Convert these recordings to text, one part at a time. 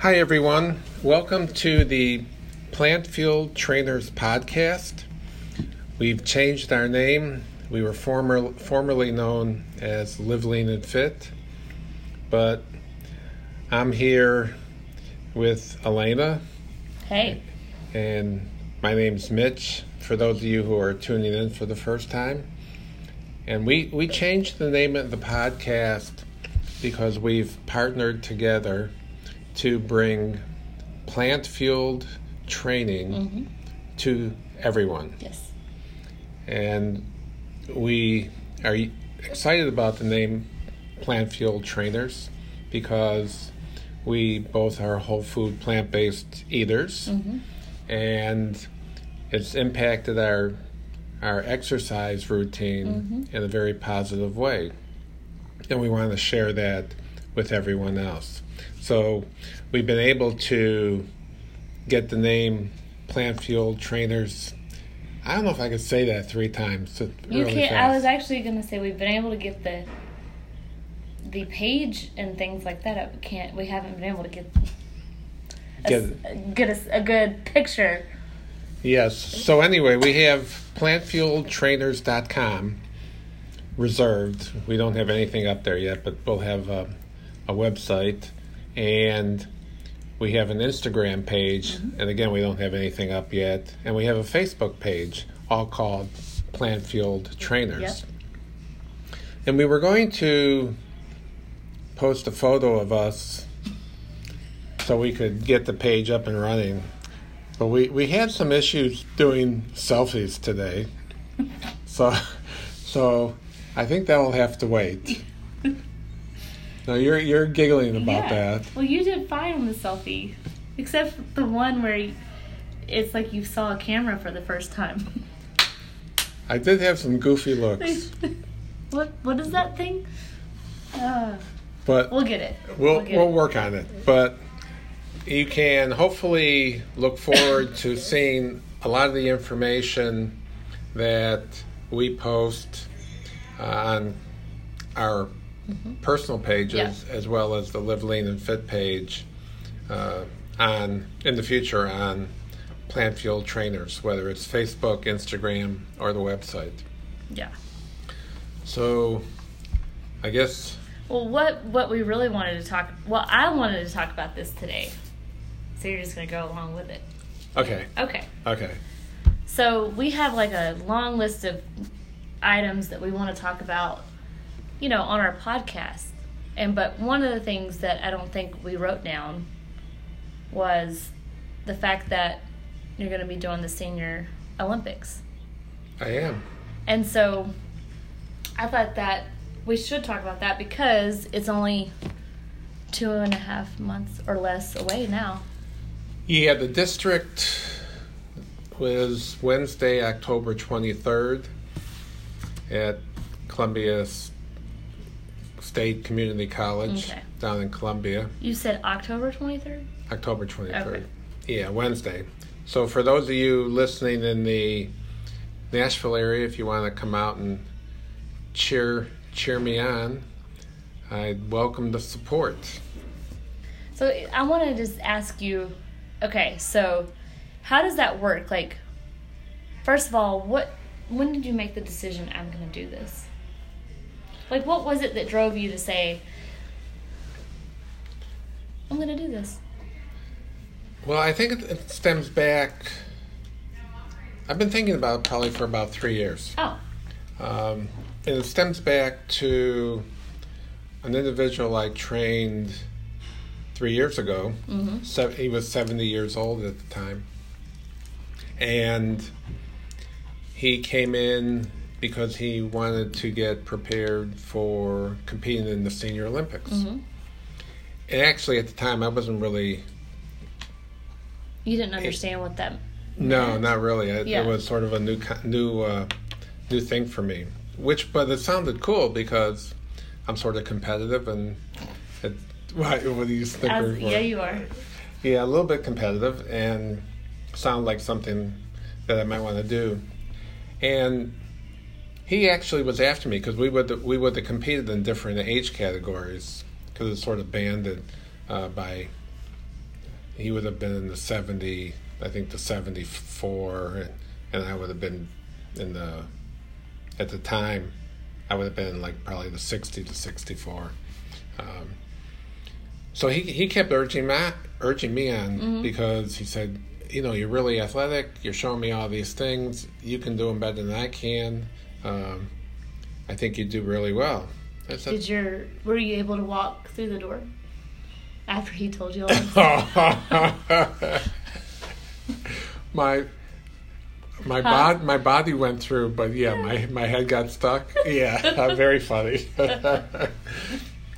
Hi, everyone. Welcome to the Plant Fuel Trainers podcast. We've changed our name. We were former, formerly known as Live Lean and Fit, but I'm here with Alayna, Hey, and my name's Mitch. For those of you who are tuning in for the first time, and we we changed the name of the podcast because we've partnered together to bring plant fueled training Mm-hmm. to everyone. yes, And we are excited about the name Plant Fueled Trainers because we both are whole food plant based eaters mm-hmm. and it's impacted our our exercise routine in a very positive way. And we want to share that with everyone else. So we've been able to get the name Plant Fuel Trainers. I don't know if I could say that three times. you really can't. I was actually gonna say we've been able to get the the page and things like that. Up. We can't. We haven't been able to get a, Get get a, a good picture. Yes. So anyway, we have plantfueltrainers.com reserved. We don't have anything up there yet, but we'll have a, a website and we have an Instagram page. Mm-hmm. And again, we don't have anything up yet. And we have a Facebook page, all called Plant Fueled Trainers. Yep. And we were going to post a photo of us so we could get the page up and running. But we, we had some issues doing selfies today. so so I think that will have to wait. No, you're you're giggling about yeah. that. Well, you did fine on the selfie, except the one where you, it's like you saw a camera for the first time. I did have some goofy looks, what What is that thing? Uh, but we'll get it. we'll get we'll it. work on it. But you can hopefully look forward to seeing a lot of the information that we post uh, on our personal pages as well as the Live Lean and Fit page uh, on in the future on Plant Fuel Trainers, whether it's Facebook, Instagram, or the website. Yeah. So, I guess Well, what what we really wanted to talk. Well, I wanted to talk about this today. So you're just gonna go along with it. okay, Okay. okay, So we have like a long list of items that we want to talk about, you know, on our podcast. And but one of the things that I don't think we wrote down was the fact that you're going to be doing the senior Olympics. I am. And so I thought that we should talk about that because it's only two and a half months or less away now. Yeah, the district was Wednesday, October 23rd at Columbia S- State Community College Okay. down in Columbia, You said October 23rd? October 23rd. Okay. Yeah, Wednesday. So for those of you listening in the Nashville area, if you want to come out and cheer cheer me on, I'd welcome the support. So I want to just ask you, okay, so how does that work? Like, first of all, what when did you make the decision I'm going to do this? Like, what was it that drove you to say I'm going to do this? Well, I think it, stems back. I've been thinking about it probably for about three years. Oh, Um, and it stems back to an individual I trained three years ago. mm-hmm. He was 70 years old at the time. And he came in because he wanted to get prepared for competing in the Senior Olympics. Mm-hmm. And actually, at the time, I wasn't really You didn't understand what that. No, not really. It, Yeah. it was sort of a new new uh, new thing for me. Which, but it sounded cool because I'm sort of competitive and it. What, what do you think? As, yeah, you are. Yeah, a little bit competitive and sound like something that I might want to do. And he actually was after me because we would we would have competed in different age categories because it's sort of banded uh, by he would have been in the 70, I think the 74, and I would have been in the, at the time, I would have been like probably the 60 to 64. Um, so he, he kept urging me, urging me on Mm-hmm. because he said, you know, you're really athletic. You're showing me all these things. You can do them better than I can. Um, I think you do really well. Said, Did your were you able to walk through the door after he told you all this? my my Huh? bod my body went through, but yeah, my my head got stuck. Yeah, very funny.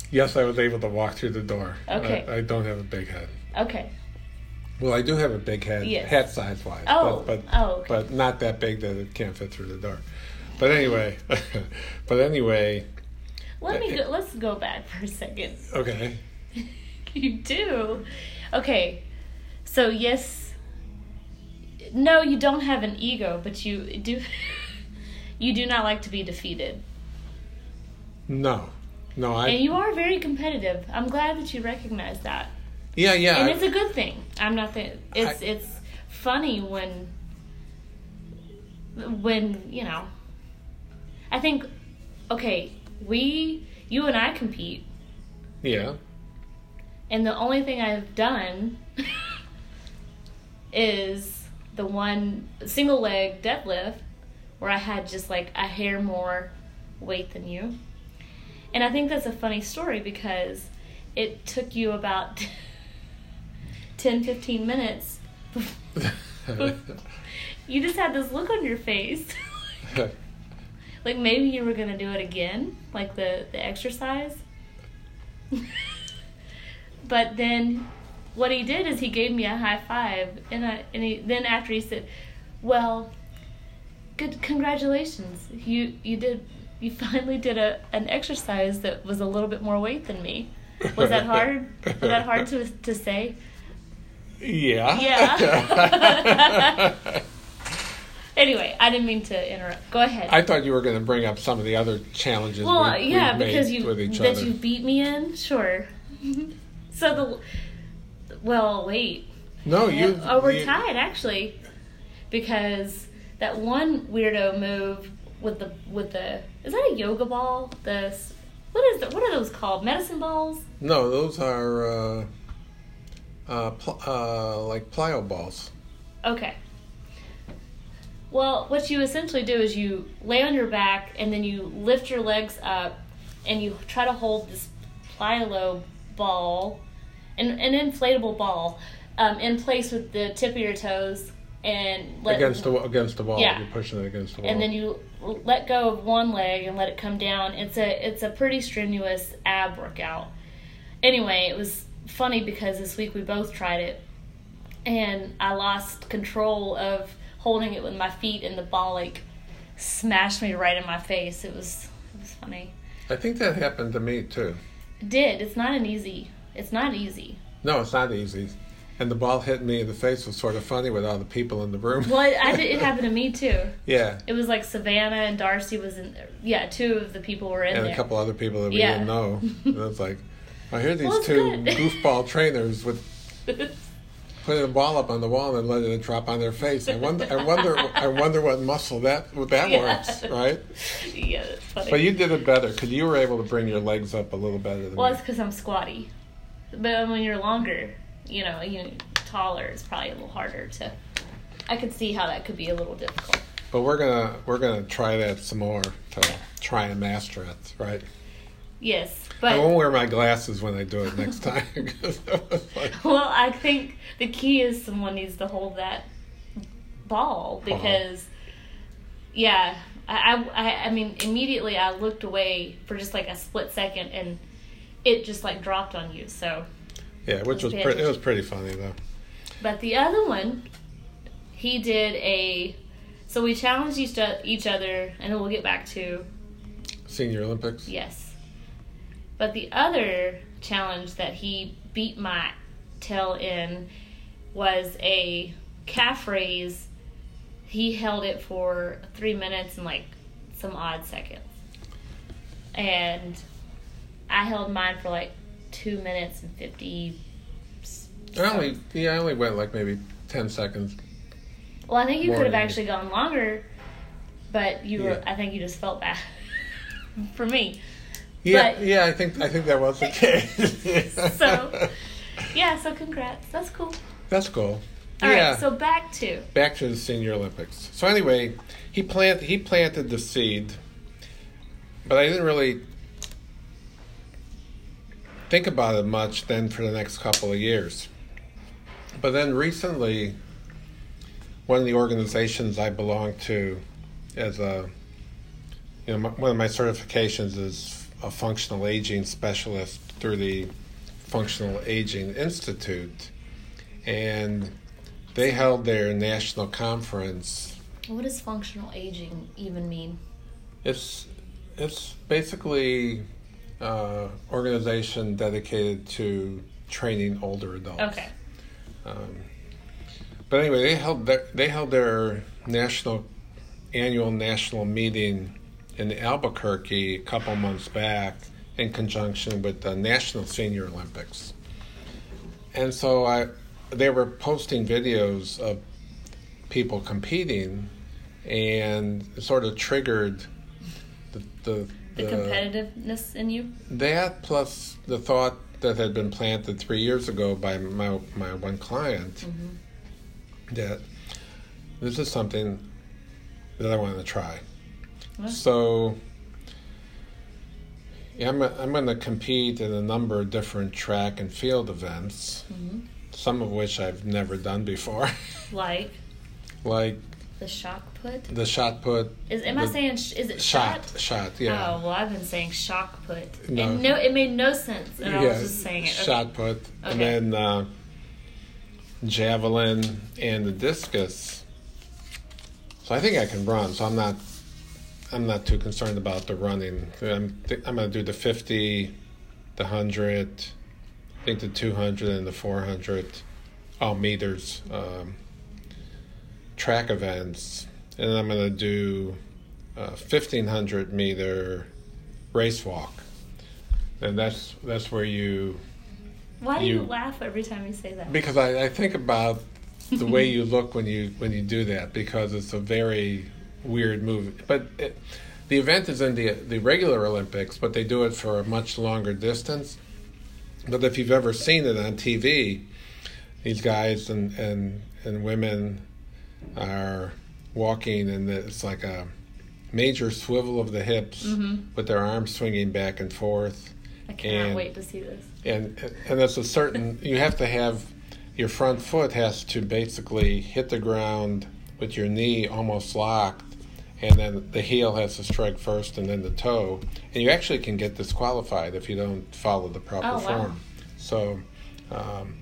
yes, I was able to walk through the door. Okay. I, I don't have a big head. Okay. Well, I do have a big head, Yes. head size wise, Oh, but but, oh, okay. but not that big that it can't fit through the door. But anyway, but anyway, Let me go, let's go back for a second. okay. You do. Okay. So yes. No, you don't have an ego, but you do. You do not like to be defeated, No, no, I and you are very competitive. I'm glad that you recognize that, yeah yeah. and I- it's a good thing. I'm not the. It's I- it's funny when. When you know. I think, okay, we, you and I compete, yeah. And the only thing I've done is the one single leg deadlift where I had just like a hair more weight than you. And I think that's a funny story because it took you about 10 15 minutes. You just had this look on your face. Like maybe you were going to do it again, like the the exercise. but then what he did is he gave me a high five and I, and he then after he said, "Well, good congratulations. You you did you finally did a an exercise that was a little bit more weight than me." Was that hard? Was that hard to to say? yeah. Yeah. Anyway, I didn't mean to interrupt. Go ahead. I thought you were going to bring up some of the other challenges. well, we, yeah, we've made because you with each that other. you beat me in, sure. so the well, wait. no, you. oh, we're you- tied actually, because that one weirdo move with the with the is that a yoga ball? The s- what is the, what are those called? Medicine balls? No, those are uh, uh, pl- uh, like plyo balls. Okay. Well, what you essentially do is you lay on your back and then you lift your legs up and you try to hold this plyo ball, an, an inflatable ball, um, in place with the tip of your toes and let against the against the wall. Yeah. You're pushing it against the wall. and then you let go of one leg and let it come down. It's a it's a pretty strenuous ab workout. Anyway, it was funny because this week we both tried it, and I lost control of holding it with my feet, and the ball like smashed me right in my face. It was it was funny. I think that happened to me too. It did. It's not an easy. It's not easy. No, it's not easy. And the ball hit me in the face was sort of funny with all the people in the room. Well, it, I did, it happened to me too. yeah, It was like Savannah and Darcy was in. there. Yeah, two of the people were in and there. And a couple other people that we Yeah. didn't know. And it was like, I hear these Well, two good. goofball trainers with putting a ball up on the wall and letting it drop on their face. I wonder, I wonder, I wonder what muscle that what that works, right? yeah, that's funny. But you did it better because you were able to bring your legs up a little better than Well, me. it's because I'm squatty. But when you're longer, you know, you taller, it's probably a little harder to. I could see how that could be a little difficult. But we're gonna we're gonna try that some more to try and master it, right? Yes, but I won't wear my glasses when I do it next time. like- well, I think the key is someone needs to hold that ball uh-huh. because, yeah, I, I, I mean, immediately I looked away for just like a split second and it just like dropped on you. So, yeah, which was pretty. It was pretty funny though. But the other one, he did a. So we challenged each, each other, and we'll get back to Senior Olympics. yes. But the other challenge that he beat my tail in was a calf raise. He held it for three minutes and like some odd seconds. And I held mine for like two minutes and 50, I only yeah, I only went like maybe ten seconds. Well, I think you could have actually gone longer, but you were. Yeah. I think you just felt bad. For me, Yeah, But- yeah, I think I think that was the case. So- yeah. So congrats. That's cool. that's cool. All right. yeah. So back to back to the Senior Olympics. So anyway, he plant he planted the seed, but I didn't really think about it much then for the next couple of years. But then recently, one of the organizations I belong to, as a you know, my, one of my certifications is a functional aging specialist through the Functional Aging Institute, and they held their national conference. what does functional aging even mean? It's it's basically uh, organization dedicated to training older adults. Okay. Um, but anyway, they held their, they held their national annual national meeting in Albuquerque a couple months back in conjunction with the National Senior Olympics. And so I they were posting videos of people competing and it sort of triggered the the, The competitiveness in you. that plus the thought that had been planted three years ago by my my one client Mm-hmm. that this is something that I want to try. So yeah, I'm I'm going to compete in a number of different track and field events, hmm some of which I've never done before, Like like the shock put. the shot put. Is am I saying sh- is it shot shot? shot yeah. Oh well, I've been saying shock put. No. And no, it made no sense, and I was just saying it. Okay. Shot put, okay. and then uh, javelin and the discus. So I think I can run. So I'm not, I'm not too concerned about the running. I'm, th- I'm going to do the 50, the 100, I think the 200 and the 400, all meters um, track events, and I'm going to do a 1500 meter race walk. And that's that's where you Why do you, you- laugh every time you say that? because I, I think about the way you look when you when you do that because it's a very weird move. But it, the event is in the the regular Olympics, but they do it for a much longer distance. But if you've ever seen it on TV, these guys and and and women are walking, and it's like a major swivel of the hips Mhm. with their arms swinging back and forth I cannot and- wait to see this. and and there's a certain you have to have your front foot has to basically hit the ground with your knee almost locked and then the heel has to strike first and then the toe and you actually can get disqualified if you don't follow the proper Oh, wow. form so um,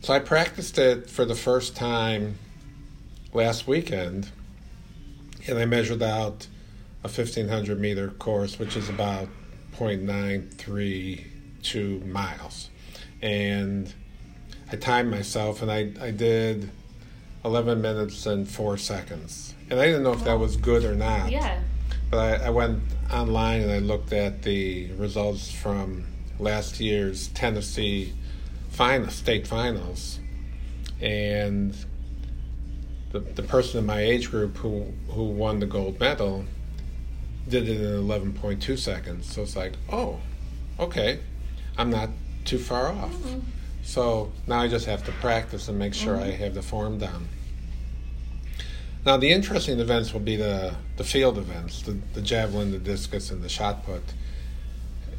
so I practiced it for the first time last weekend and I measured out a 1500 meter course which is about 0.932 miles. And I timed myself and I, I did 11 minutes and 4 seconds. And I didn't know if that was good or not. Yeah. But I, I went online and I looked at the results from last year's Tennessee final, state finals. And the, the person in my age group who, who won the gold medal did it in 11.2 seconds. So it's like, oh, okay, I'm not too far off. Mhm. So now I just have to practice and make sure I have the form down. Now the interesting events will be the, the field events, the, the javelin, the discus, and the shot put.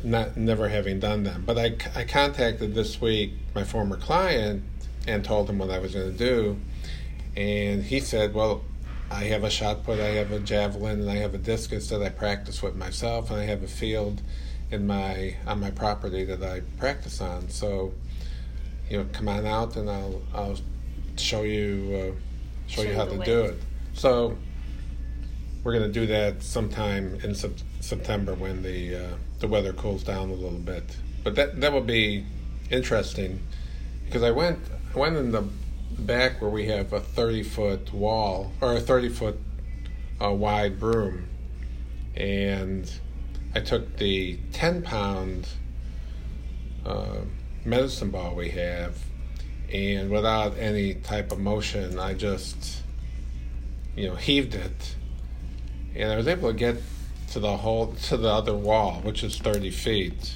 Not never having done them, but I, I contacted this week my former client and told him what I was going to do, and he said, "Well, I have a shot put, I have a javelin, and I have a discus that I practice with myself, and I have a field in my on my property that I practice on. So, you know, come on out, and I'll I'll show you uh, show, Show you how to way. do it. So, we're going to do that sometime in sep- September when the uh, the weather cools down a little bit. But that that will be interesting because I went I went in the back where we have a 30 foot wall or a 30 foot uh, wide broom and I took the 10 pound uh, medicine ball we have and without any type of motion, I just, you know, heaved it, and I was able to get to the whole to the other wall, which is thirty feet.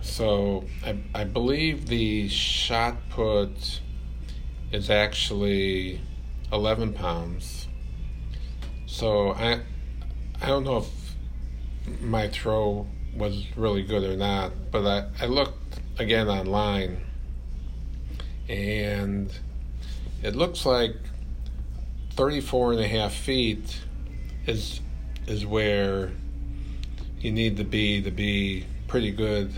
So I I believe the shot put is actually eleven pounds. So I I don't know if my throw was really good or not, but I, I looked again online and it looks like 34 and a half feet is is where you need to be to be pretty good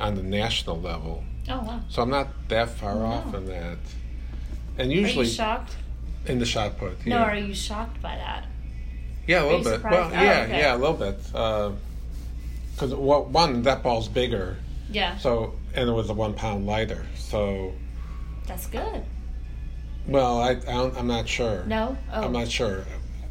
on the national level. Oh wow. So I'm not that far Oh, off from that. And Are usually you shocked? in the shot put. No, are you shocked by that? Yeah, a little bit. surprised? Well, Oh, yeah, okay. yeah, a little bit. Uh, because well, one, that ball's bigger, Yeah, so and it was a one pound lighter. So, that's good. Well, I, I don't, I'm not sure. No? Oh. I'm not sure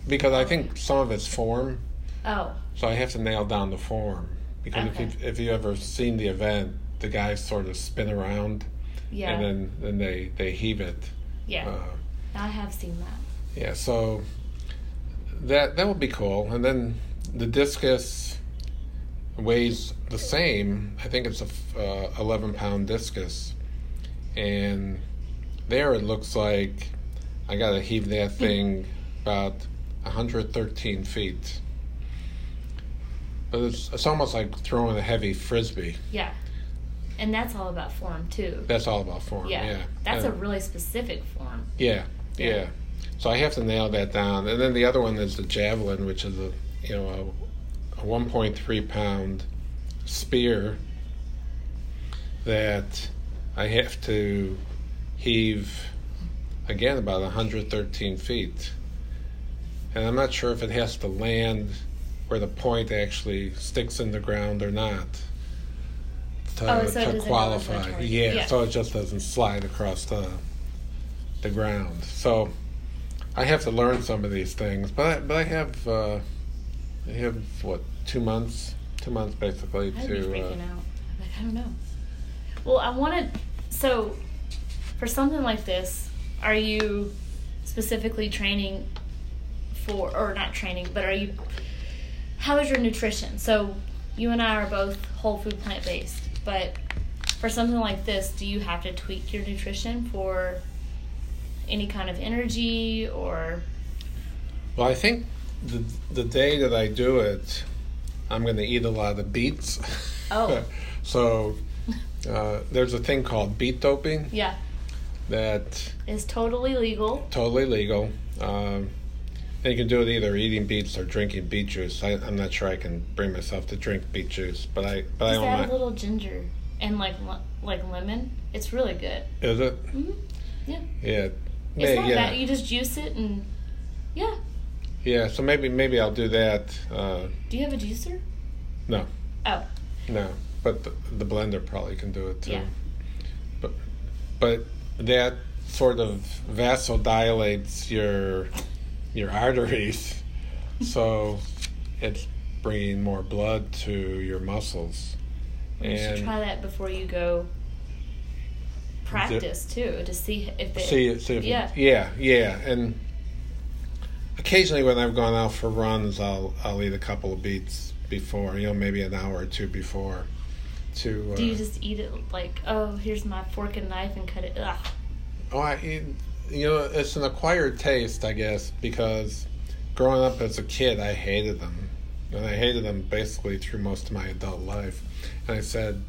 because I think some of it's form, Oh, so I have to nail down the form. Because Okay. if you if you ever seen the event, the guys sort of spin around yeah. and then then they they heave it. yeah. Uh, I have seen that. Yeah, so that that would be cool. And then the discus weighs the same. I think it's a uh, 11 pound discus, and there it looks like I got to heave that thing about 113 feet. But it's it's almost like throwing a heavy frisbee. Yeah. And that's all about form too. That's all about form. Yeah. Yeah, That's a really specific form. Yeah, yeah. Yeah. So I have to nail that down, and then the other one is the javelin, which is a you know a, a 1.3 pound spear that I have to heave again about 113 feet, and I'm not sure if it has to land where the point actually sticks in the ground or not. To, Oh, so to qualify, yeah, Yeah. so it just doesn't slide across the the ground. So I have to learn some of these things, but I, but I have uh, I have what two months, two months basically I'd be to. freaking Uh, out. Like, I don't know. Well, I wanted. So, for something like this, are you specifically training for, or not training, but are you. How is your nutrition? So, you and I are both whole food plant based, but for something like this, do you have to tweak your nutrition for any kind of energy or. well, I think the the day that I do it, I'm going to eat a lot of beets. Oh. so uh, there's a thing called beet doping Yeah, that is totally legal. totally legal. Um, and you can do it either eating beets or drinking beet juice. I, I'm not sure I can bring myself to drink beet juice, but I but I Just don't add mind. a little ginger and like like lemon. It's really good. Is it? Mm-hmm. Yeah. Yeah. It's not yeah. bad. You just juice it and yeah. Yeah. So maybe maybe I'll do that. Uh, Do you have a juicer? no, Oh, no. But the, the blender probably can do it too. Yeah. But but that sort of vasodilates your your arteries, so it's bringing more blood to your muscles. you should try that before you go practice too to see if it. see see if it- yeah. yeah yeah and occasionally when I've gone out for runs I'll I'll eat a couple of beets before you know maybe an hour or two before to uh, Do you just eat it like oh here's my fork and knife and cut it? Ugh. oh I eat, you know it's an acquired taste I guess because growing up as a kid I hated them and I hated them basically through most of my adult life and I said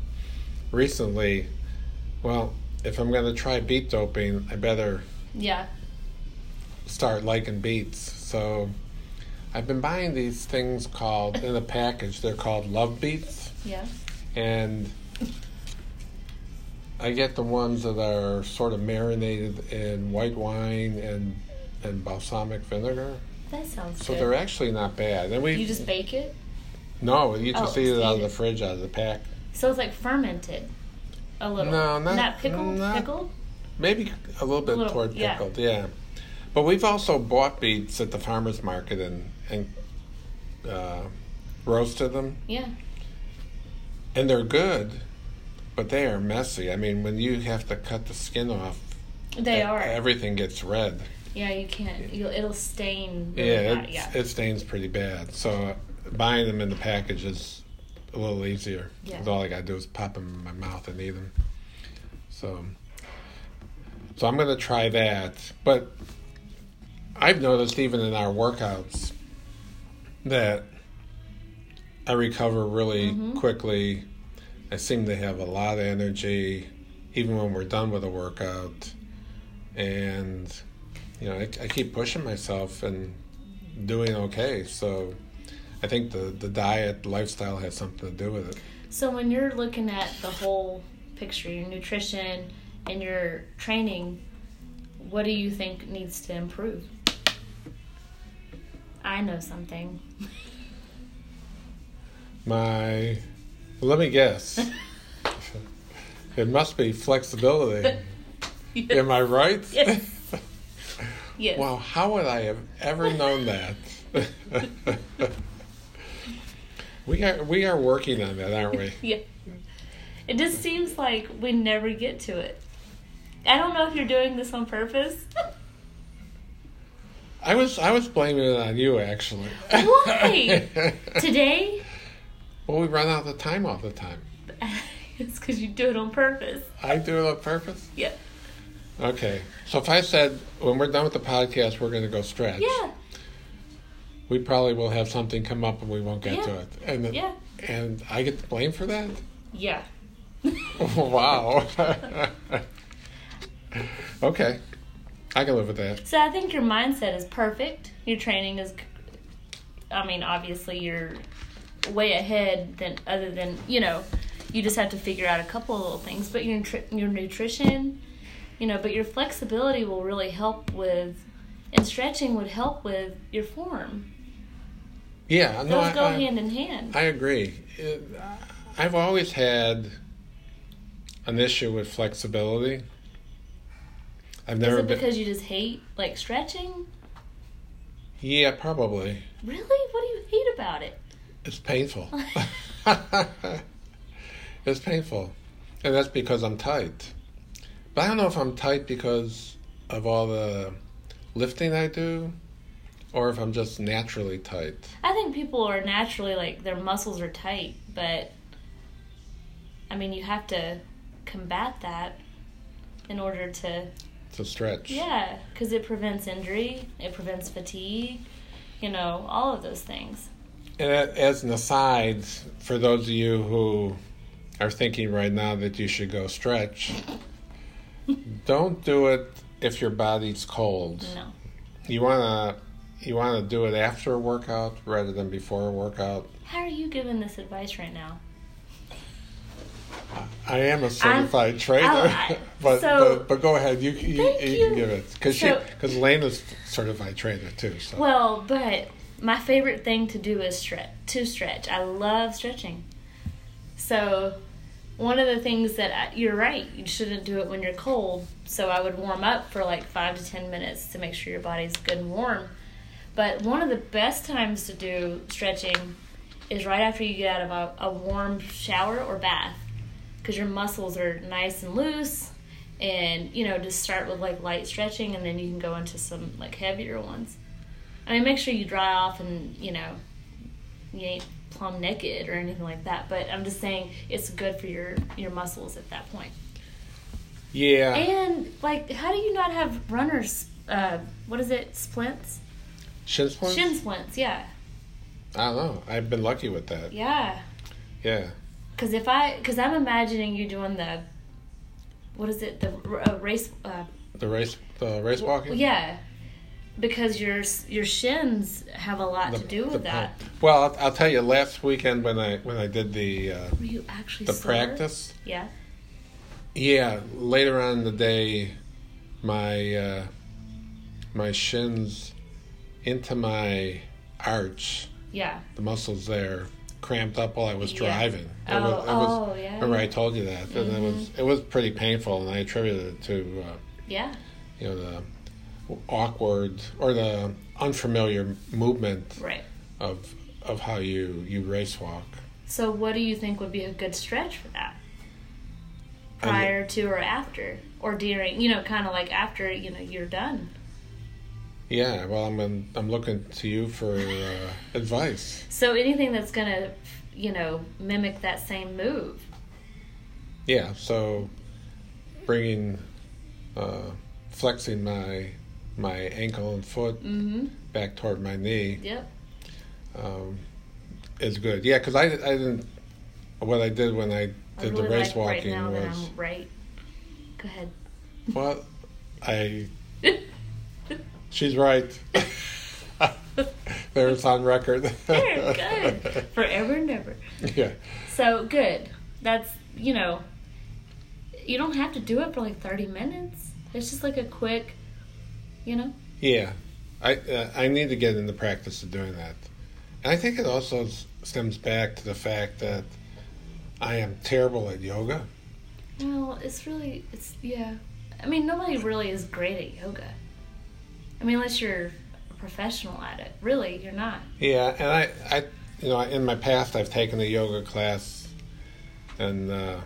recently well if I'm going to try beet doping I better Yeah. start liking beets. So I've been buying these things called in a package. They're called love beets, Yeah. And I get the ones that are sort of marinated in white wine and and balsamic vinegar. That sounds So good. they're actually not bad. And we you just bake it, no, you Oh, just eat it out of the fridge, out of the pack. so it's like fermented. A little. No, not- pickled. not- pickled. Maybe a little bit little- toward yeah. pickled, yeah. But we've also bought beets at the farmers market and and uh, roasted them. Yeah. And they're good, but they are messy. I mean, when you have to cut the skin off, They are. Everything gets red. yeah, you can't. You'll, it'll stain. Really Yeah, bad. it, yeah. it stains pretty bad. So buying them in the package is a little easier. Yeah. All I gotta do is pop them in my mouth and eat them. So, so I'm gonna try that. But I've noticed even in our workouts that I recover really Mhm. quickly. I seem to have a lot of energy, even when we're done with a workout. And you know, I, I keep pushing myself and doing okay. So I think the, the diet lifestyle has something to do with it. So when you're looking at the whole picture, your nutrition and your training, what do you think needs to improve? I know something. My, let me guess. it must be flexibility. Am I right? Yes. Yes. Wow, how would I have ever known that? we are we are working on that, aren't we? Yeah. It just seems like we never get to it. I don't know if you're doing this on purpose. I was I was blaming it on you actually. Why? Today, well, we run out of time all the time. it's because you do it on purpose. I do it on purpose. Yeah. Okay, so if I said when we're done with the podcast, we're going to go stretch. Yeah. We probably will have something come up and we won't get to it, and then- Yeah. and I get the blame for that. Yeah. wow. okay, I can live with that. So I think your mindset is perfect. Your training is, I mean, obviously you're way ahead than other than you know. You just have to figure out a couple of little things, but your your nutrition, you know, but your flexibility will really help with, and stretching would help with your form. Yeah, Those I, go I, hand in hand. I agree. Uh, I've always had an issue with flexibility. I've never Is it been. because you just hate like stretching? Yeah, probably. Really? What do you hate about it? It's painful. it's painful. And that's because I'm tight. But I don't know if I'm tight because of all the lifting I do or if I'm just naturally tight. I think people are naturally like their muscles are tight, but I mean, you have to combat that in order to To stretch. yeah, because it prevents injury, it prevents fatigue, you know, all of those things. And as an aside, for those of you who are thinking right now that you should go stretch, don't do it if your body's cold. No, You wanna you wanna do it after a workout rather than before a workout. how are you giving this advice right now? I am a certified trainer, oh, I- but, so- but but go ahead. You you, you, you. can give it because So- because Lena's certified trainer too. So Well, but my favorite thing to do is stretch. To stretch, I love stretching. So, one of the things that I, you're right, you shouldn't do it when you're cold. So I would warm up for like five to ten minutes to make sure your body's good and warm. But one of the best times to do stretching is right after you get out of a, a warm shower or bath, because your muscles are nice and loose. And you know, just start with like light stretching, and then you can go into some like heavier ones. I mean, make sure you dry off and, you know, you ain't plumb naked or anything like that. But I'm just saying it's good for your, your muscles at that point. yeah, And, like, how do you not have runners, uh, what is it, splints? shin splints. Shin splints, yeah. I don't know. I've been lucky with that. Yeah. Yeah. Because if I, because I'm imagining you doing the, what is it, the uh, race, uh, The race the race walking. yeah. Because your your shins have a lot The- to do with that. pump. Well, I'll, I'll tell you. Last weekend when I when I did the uh, Were you actually the sore? practice, Yeah. yeah. Later on in the day, my uh, my shins into my arch, Yeah. the muscles there, cramped up while I was Yeah. driving. It Oh, was, it was, oh, yeah. Remember I told you that, and it was it was pretty painful, and I attributed it to uh, Yeah. you know the awkward or the unfamiliar movement Right. of of how you you race walk. So, what do you think would be a good stretch for that? prior to or after or during you know kind of like after you know you're done Yeah, well, I'm in, I'm looking to you for uh, advice. so anything that's gonna you know mimic that same move Yeah, so bringing, uh, flexing my my ankle and foot mm-hmm back toward my knee yep um, is good. Yeah, because I, I didn't. What I did when I did really the race like walking right now that was I'm right go ahead well, I. She's right. There's on record. there good forever and ever Yeah. so good that's you know you don't have to do it for like 30 minutes it's just like a quick you know Yeah, I uh, I need to get in the practice of doing that, and I think it also stems back to the fact that I am terrible at yoga. Well, it's really it's yeah. I mean, nobody really is great at yoga. I mean, unless you're a professional at it. Really, you're not. Yeah, and I I you know in my past I've taken a yoga class, and uh,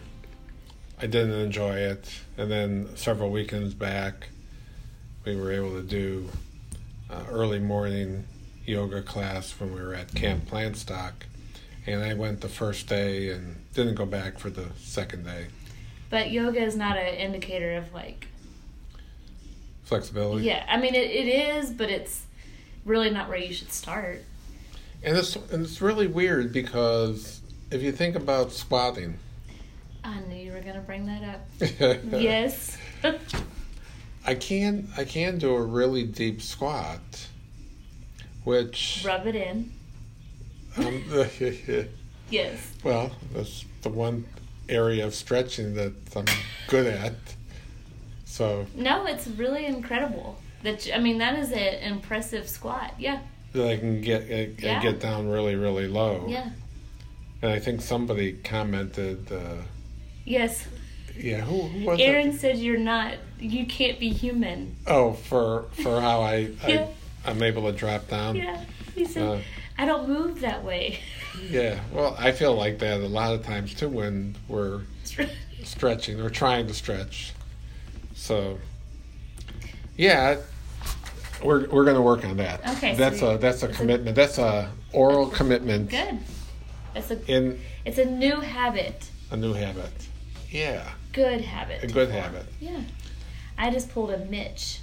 I didn't enjoy it, and then several weekends back, we were able to do uh, early morning yoga class when we were at Camp Plantstock, and I went the first day and didn't go back for the second day. But yoga is not an indicator of like Flexibility. yeah. I mean, it, it is, but it's really not where you should start. And it's and it's really weird because if you think about squatting. I knew you were gonna bring that up. yes. I can I can do a really deep squat, which Rub it in. um, Yes. well that's the one area of stretching that I'm good at. So No, it's really incredible. That you- I mean, that is an impressive squat. Yeah. that I can get I, Yeah. I get down really really low. Yeah. And I think somebody commented, uh, Yes. Yeah, who, who was Aaron it? said you're not. You can't be human. Oh, for for how I, Yeah. I I'm able to drop down. Yeah. He said, Uh, I don't move that way. Yeah, well, I feel like that a lot of times too when we're stretching or trying to stretch. So, yeah, we're we're going to work on that. Okay, that's you- a that's a it's a- commitment. That's a oral commitment Good. It's a in it's a new habit. a new habit. Yeah, Good habit. a good habit. Yeah. I just pulled a Mitch.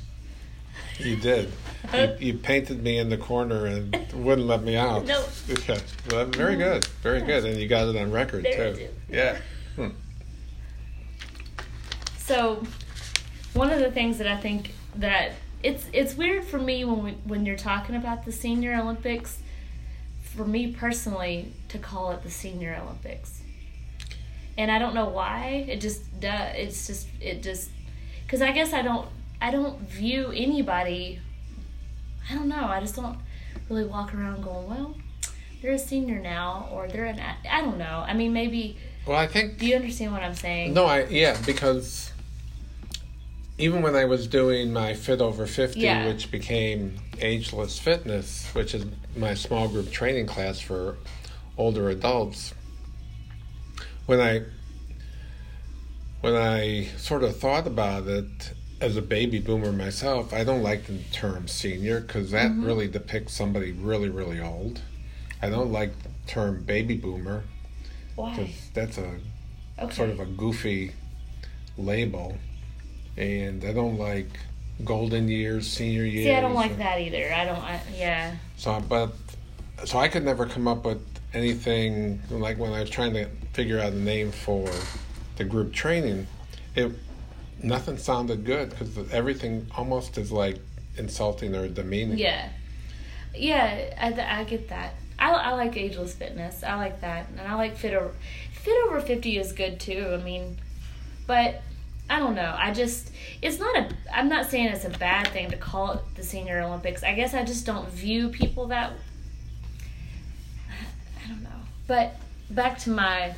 You did. you, you painted me in the corner and wouldn't let me out. No. Yeah, well, very good, very good, and you got it on record There too. Yeah. Hmm. So, one of the things that I think that it's it's weird for me when we, when you're talking about the Senior Olympics, for me personally to call it the Senior Olympics. And I don't know why. It just does. It's just it just because I guess I don't I don't view anybody. I don't know. I just don't really walk around going well. They're a senior now, or they're an. I don't know. I mean, maybe. Well, I think Do you understand what I'm saying? No, I yeah, because even when I was doing my Fit Over 50, Yeah. which became Ageless Fitness, which is my small group training class for older adults, when I when I sort of thought about it as a baby boomer myself, I don't like the term senior because that Mm-hmm. really depicts somebody really really old. I don't like the term baby boomer Why? because that's a Okay. sort of a goofy label, and I don't like golden years, senior years. See, I don't like that either. I don't. I, yeah. So, but so I could never come up with anything like when I was trying to figure out a name for the group training. It nothing sounded good because everything almost is like insulting or demeaning. Yeah. Yeah, I, I get that. I, I like ageless fitness. I like that, and I like fit over. Fit over fifty is good too. I mean, but I don't know. I just it's not a. I'm not saying it's a bad thing to call it the Senior Olympics. I guess I just don't view people that. I don't know. But back to my.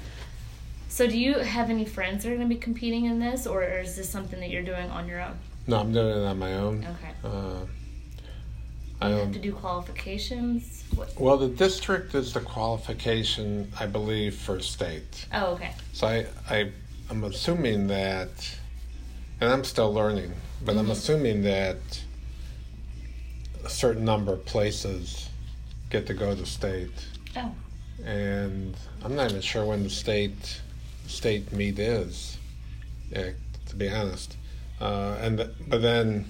So, do you have any friends that are going to be competing in this, or is this something that you're doing on your own? No, I'm doing it on my own. Okay. Uh, I have to do qualifications. What? Well, the district is the qualification, I believe, for state. Oh, okay. So I, I, I'm assuming that, and I'm still learning, but I'm Mhm. assuming that a certain number of places get to go to state, Oh, and I'm not even sure when the state state meet is. Yeah, to be honest, uh, and th- but then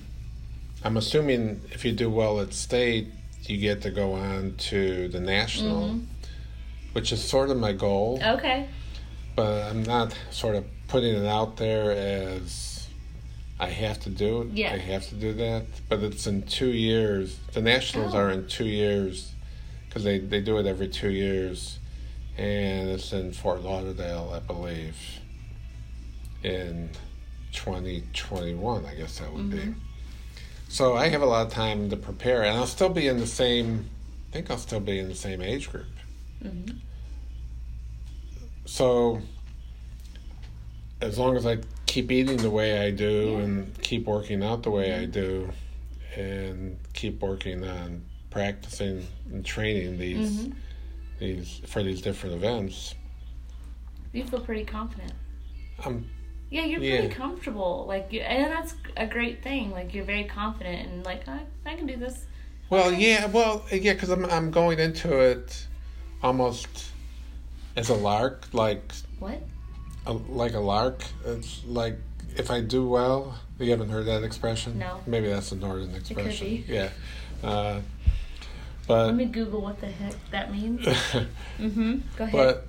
I'm assuming if you do well at state, you get to go on to the national, Mhm. which is sort of my goal okay. but I'm not sort of putting it out there as I have to do it. Yeah. I have to do that. But it's in two years. The Nationals Oh. are in two years because they, they do it every two years. And it's in Fort Lauderdale, I believe, in 2021, I guess that would be. Mhm. So I have a lot of time to prepare, and I'll still be in the same, I think I'll still be in the same age group. hmm so as long as I keep eating the way I do Yeah. and keep working out the way I do and keep working on practicing and training these hmm these for these different events You feel pretty confident. I'm Yeah, you're Yeah. pretty comfortable. Like, you, and that's a great thing. Like, you're very confident and like, I, I can do this. well Okay. yeah well yeah cuz I'm I'm going into it almost as a lark like What? a, like a lark it's like if I do well you haven't heard that expression No. maybe that's a northern expression be. yeah uh, but Let me Google what the heck that means. mm-hmm. Go ahead. But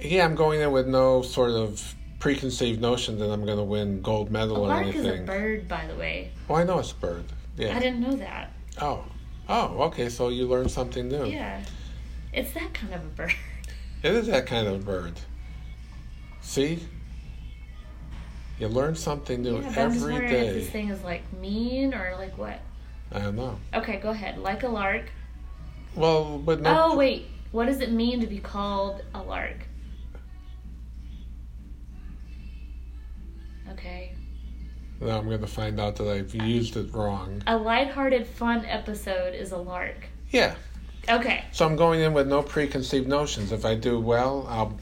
yeah, I'm going in with no sort of preconceived notion that I'm going to win gold a medal or lark is a anything. bird, by the way. Oh, I know it's a bird. Yeah. I didn't know that. Oh. Oh, okay. So you learned something new. Yeah. It's that kind of a bird. It is that kind of a bird. See? You learn something new yeah, but I'm just every wondering if this thing is like mean or like what. I don't know. Okay, go ahead. Like a lark. Well, but no. Oh wait, what does it mean to be called a lark? Okay. Now I'm going to find out that I've used it wrong. A lighthearted, fun episode is a lark. Yeah. Okay. So I'm going in with no preconceived notions. If I do well, I'll,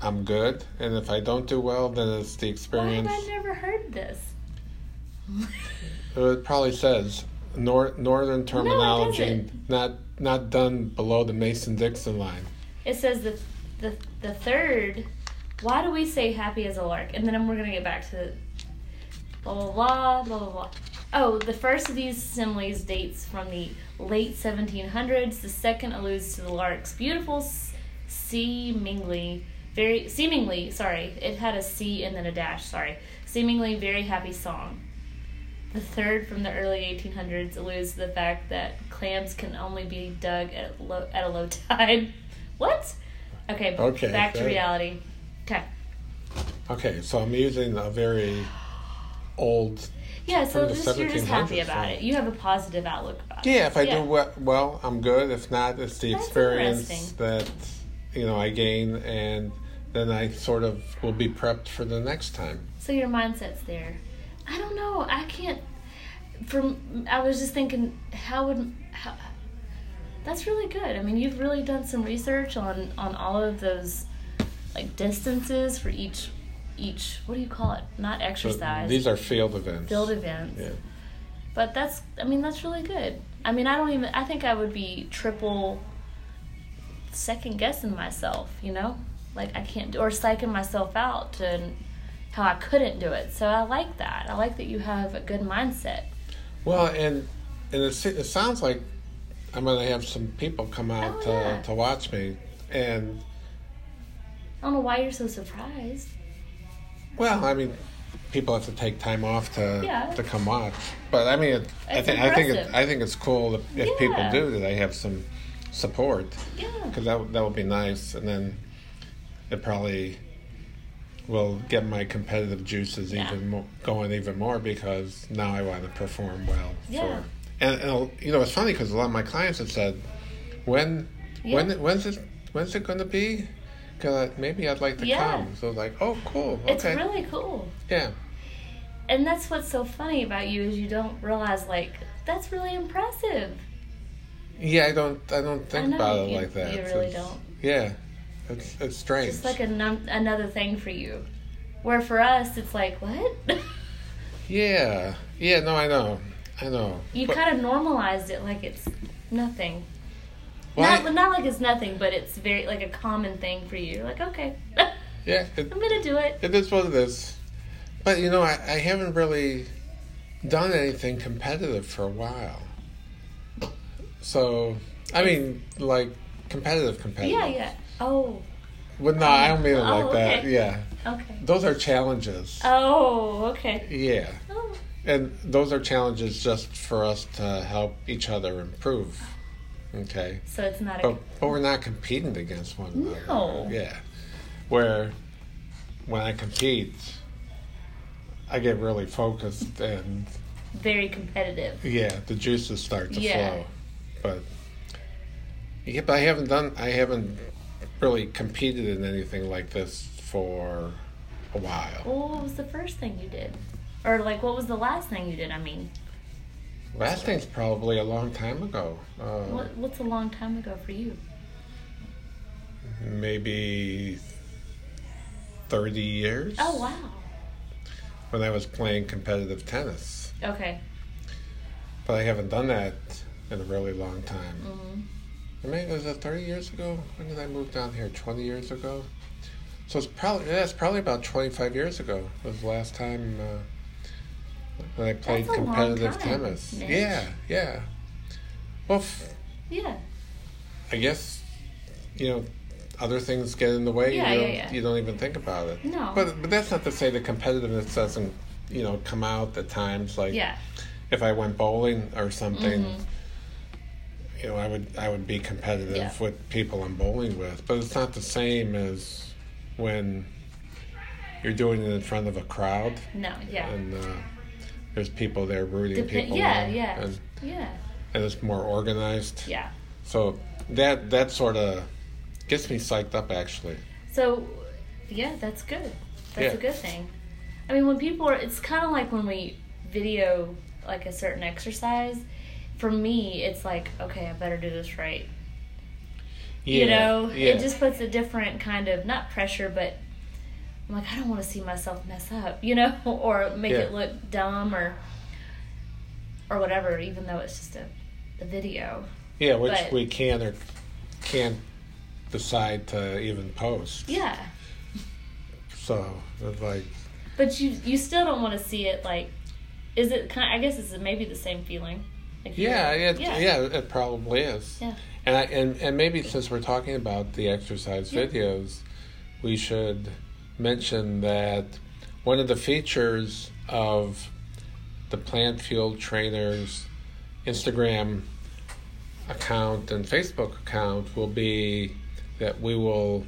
I'm good, and if I don't do well, then it's the experience. Why have. I never heard this? It probably says nor, northern terminology, doesn't. not not done below the Mason Dixon line. It says the the the third. Why do we say happy as a lark? And then we're gonna get back to blah blah blah blah blah blah. Oh, the first of these similes dates from the late 1700s. The second alludes to the lark's beautiful, seemingly very seemingly sorry, it had a C and then a dash. Sorry, seemingly very happy song. The third from the early 1800s alludes to the fact that clams can only be dug at low, at a low tide. What? Okay. Okay, Back to reality. Okay. Okay, so I'm using a very old. Yeah. So this, you're just happy about so- it. You have a positive outlook about it. Yeah, if I Yeah. do well, well, I'm good. If not, it's the That's experience that you know I gain, and then I sort of will be prepped for the next time. So your mindset's there. I don't know. I can't. From I was just thinking, how would how, that's really good. I mean, you've really done some research on on all of those like distances for each each. What do you call it? Not So exercise. these are field events. field events. Yeah. But that's, I mean, that's really good. I mean, I don't even, I think I would be triple second guessing myself, you know? Like, I can't do, or psyching myself out to how I couldn't do it. So I like that. I like that you have a good mindset. Well, and and it, it sounds like I'm going to have some people come out Oh, yeah. to, to watch me, and I don't know why you're so surprised. well, I mean, people have to take time off to Yeah. to come watch. But I mean, it, I think I think it. I think it's cool that if people do that, I have some support Yeah. because that that would be nice, and then it probably will get my competitive juices Yeah. even more, going even more because now I want to perform well. Yeah. For, and, and you know it's funny because a lot of my clients have said, when Yeah. when when's it when's it going to be? Because maybe I'd like to Yeah. come. So like, oh cool, Okay. It's really cool. yeah. And that's what's so funny about you is you don't realize, like, that's really impressive. Yeah, I don't I don't think I know, about it you- like that. you really It's- don't. Yeah, it's it's strange. It's like a num- another thing for you. Where for us, it's like what? Yeah, yeah. No, I know, I know. you But- kind of normalized it like it's nothing. well, not, I- not like it's nothing, but it's very like a common thing for you. You're like, okay, yeah, it, I'm gonna do it. it is what it is. But you know, I, I haven't really done anything competitive for a while. So, I mean, like competitive, competitive. Yeah, yeah. Oh, But no, I don't mean it Oh, like that. Yeah, okay. those are challenges. Oh, okay. yeah, Oh, and those are challenges just for us to help each other improve. Okay. so it's not a. But, but we're not competing against one another. No. Yeah. Where when I compete, I get really focused and very competitive. yeah, the juices start to Yeah. flow. But yeah, but I haven't done. I haven't really competed in anything like this for a while. Well, what was the first thing you did? Or like, what was the last thing you did? I mean, Last thing's probably a long time ago. Uh, what, what's a long time ago for you? maybe thirty years. Oh wow. When I was playing competitive tennis. Okay. But I haven't done that in a really long time. hmm I mean, was it 30 years ago? When did I move down here? 20 years ago? So it's probably, yeah, it's probably about 25 years ago was the last time uh, when I played That's a long competitive tennis. Yeah, yeah. Well, f- Yeah. I guess, you know, other things get in the way. Yeah, you, yeah, don't, yeah. you don't even think about it. No. But, but that's not to say the competitiveness doesn't, you know, come out at times. Like, Yeah. if I went bowling or something, Mhm. You know, I would I would be competitive Yeah. with people I'm bowling with, but it's not the same as when you're doing it in front of a crowd No. Yeah. and uh, there's people there rooting Depen- people yeah. on, Yeah. and, Yeah. and it's more organized. Yeah. So that that sort of gets me psyched up actually. So, yeah, that's good. That's Yeah. a good thing. I mean, when people are, it's kind of like when we video like a certain exercise. For me, it's like, okay, I better do this right. you know, yeah. it just puts a different kind of not pressure, but I'm like, I don't want to see myself mess up, you know, or make Yeah. it look dumb or or whatever. Even though it's just a, a video. yeah, which but- we can or can't decide to even post. Yeah, So it's like but you you still don't want to see it like. Is it kind? I guess it's maybe the same feeling. Yeah, it, yeah, yeah, it probably is. Yeah. And I and, and maybe since we're talking about the exercise Yeah. videos, we should mention that one of the features of the Plant Fuel Trainers Instagram account and Facebook account will be that we will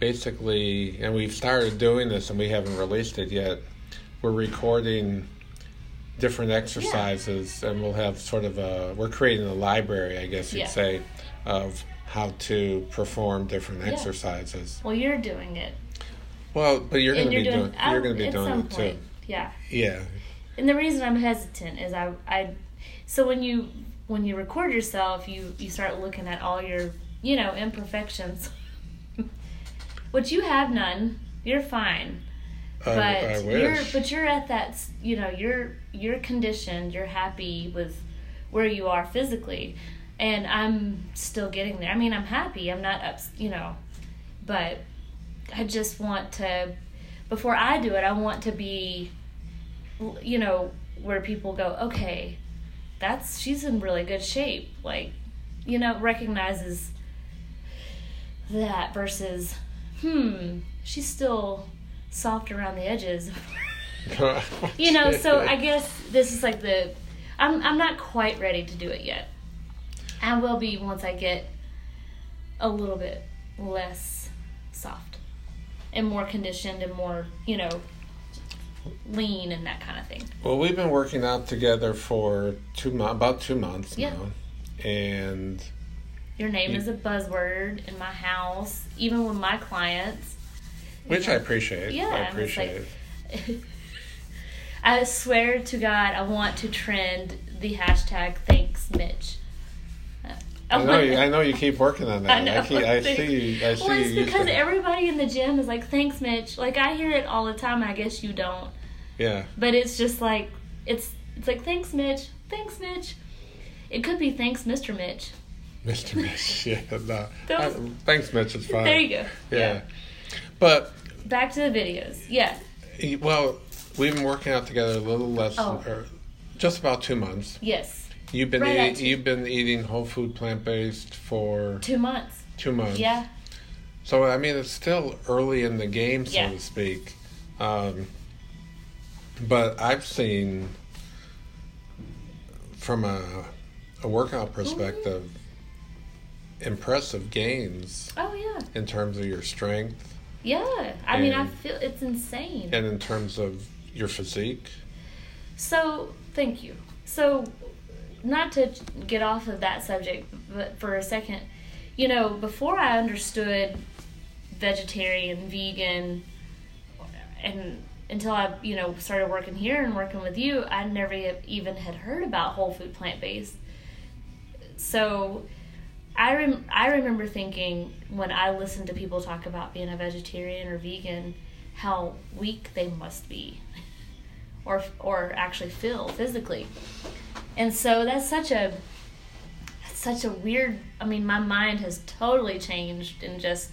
basically and we've started doing this and we haven't released it yet. We're recording different exercises and we'll have sort of a we're creating a library i guess you'd Yeah. say of how to perform different Yeah. exercises Well, you're doing it, well but you're going to be doing. doing, you're going to be at doing some it point, too Yeah. yeah And the reason I'm hesitant is I I so when you when you record yourself, you you start looking at all your you know imperfections, which you have none. You're fine, but I you're but you're at that you know you're you're conditioned. You're happy with where you are physically, and I'm still getting there. I mean, I'm happy. I'm not up you know, but I just want to before I do it, I want to be you know, where people go, okay, that's she's in really good shape. Like, you know, recognizes that versus, hmm, she's still soft around the edges. you know, so I guess this is like the I'm I'm not quite ready to do it yet. I will be once I get a little bit less soft and more conditioned and more, you know, lean and that kind of thing. well we've been working out together for two mo- about two months Yeah. now and Your name You- is a buzzword in my house, even with my clients. Which i appreciate Yeah, i appreciate like- I swear to God, I want to trend the hashtag thanks Mitch. I know you. I know you keep working on that. I know. I, keep, I see. I see. well, it's because everybody in the gym is like, "Thanks, Mitch." Like I hear it all the time. I guess you don't, Yeah. but it's just like it's it's like, "Thanks, Mitch." Thanks, Mitch. It could be thanks, Mr. Mitch. Mr. Mitch. Yeah. No. I- thanks, Mitch. It's fine. There you go. Yeah. But Back to the videos. Yeah. well, we've been working out together a little less, Oh. or just about two months. Yes. You've been Right eating, you've been eating whole food plant based for Two months. two months. Yeah. So I mean, it's still early in the game, so Yeah. to speak. Um, but I've seen, from a, a workout perspective, impressive gains Oh yeah. in terms of your strength Yeah. I mean, I feel it's insane. and in terms of your physique. So, thank you. So, not to get off of that subject, but for a second, you know, before I understood vegetarian, vegan, and until I, you know, started working here and working with you, I never even had heard about whole food plant based. So, I rem- I remember thinking when I listened to people talk about being a vegetarian or vegan, how weak they must be, or or actually feel physically, and so that's such a that's such a weird. I mean, my mind has totally changed in just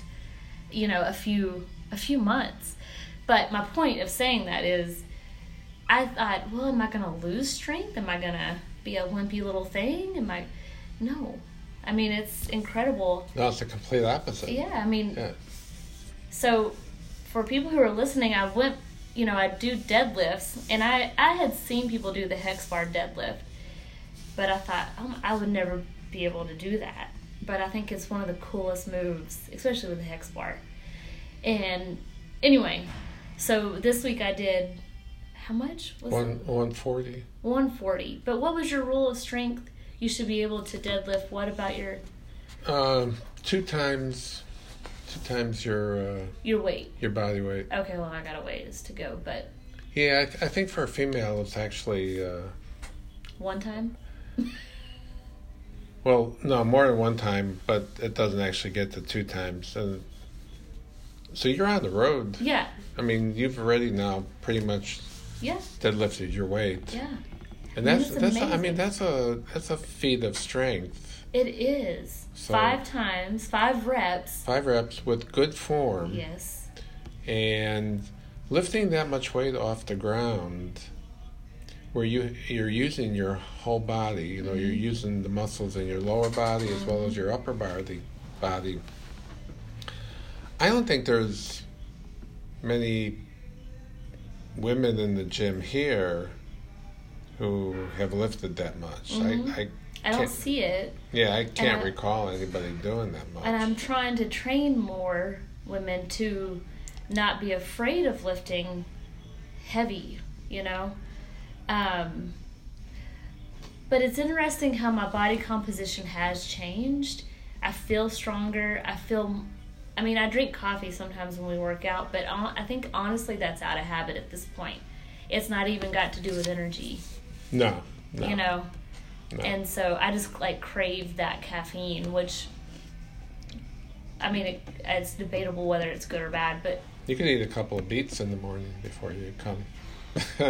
you know a few a few months. But my point of saying that is, I thought, well, am I going to lose strength? Am I going to be a wimpy little thing? Am I? No. I mean, it's incredible. No, it's the complete opposite. Yeah, I mean, Yeah. so for people who are listening, I went, you know, I do deadlifts, and I I had seen people do the hex bar deadlift, but I thought um, I would never be able to do that. But I think it's one of the coolest moves, especially with the hex bar. And anyway, so this week I did how much was One one forty. 140. But what was your rule of strength? You should be able to deadlift. What about your Um, two times, two times your uh, your weight? your body weight. Okay, well I got a ways to go, but Yeah, I, th- I think for a female, it's actually uh, one time. well, no, more than one time, but it doesn't actually get to two times. And so you're on the road. Yeah, I mean, you've already now pretty much yeah, deadlifted your weight, yeah. And that's it's that's. I mean, that's a that's a feat of strength. It is So- five times, five reps. Five reps with good form. Yes. and lifting that much weight off the ground where you you're using your whole body you know you're Mm-hmm. using the muscles in your lower body as well as your upper body body i don't think there's many women in the gym here who have lifted that much Mhm. I, I I don't see it, yeah i can't I- recall anybody doing that much and I'm trying to train more women to not be afraid of lifting heavy. You know. Um, but it's interesting how my body composition has changed. I feel stronger. I feel. I mean, I drink coffee sometimes when we work out, but I think honestly that's out of habit at this point. It's not even got to do with energy, no, no you know. no. And so I just like crave that caffeine, which I mean, it, it's debatable whether it's good or bad, but You can eat a couple of beets in the morning before you come.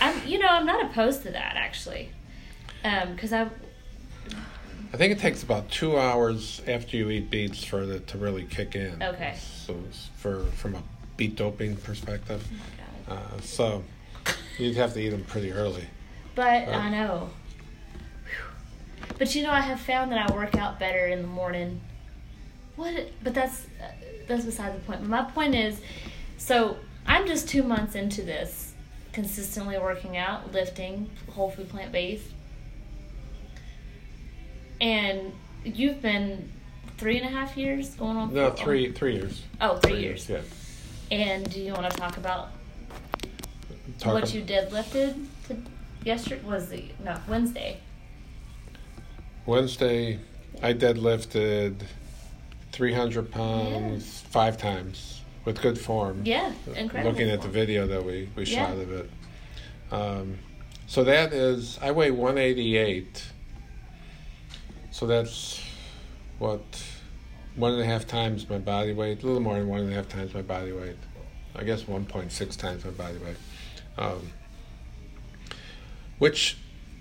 I'm, you know, I'm not opposed to that actually, because I, I think it takes about two hours after you eat beets for it to really kick in. Okay. So for from a beet doping perspective, oh uh, so you'd have to eat them pretty early. but Right. I know. Whew. But you know, I have found that I work out better in the morning. What? But that's that's beside the point. My point is, so I'm just two months into this, consistently working out, lifting, whole food, plant based, and you've been three and a half years going on. No, three three years. Oh, three years. Yeah. And do you want to talk about Talk what ab- you deadlifted to yesterday? Was the no Wednesday? Wednesday, I deadlifted 300 pounds five times with good form. Yeah, incredible. Looking at the video that we, we Yeah. shot of it. Um, so that is, I weigh 188. So so that's what one and a half times my body weight, a little more than one and a half times my body weight. I guess 1.6 times my body weight. Um, which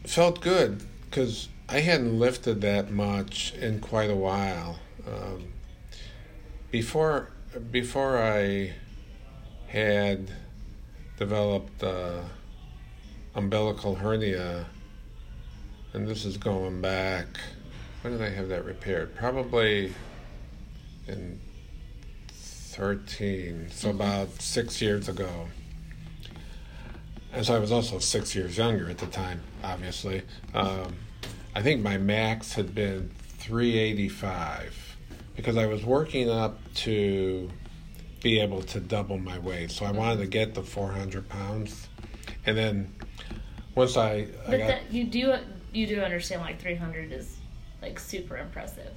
felt good because I hadn't lifted that much in quite a while. Um, before before I had developed uh, umbilical hernia, and this is going back. When did I have that repaired? Probably in 13, so Mhm. about six years ago. And so I was also six years younger at the time, obviously. Um, I think my max had been 385 because I was working up to be able to double my weight. So I wanted to get the 400 pounds. And then once I, I But got. that you do you do understand like 300 is like super impressive.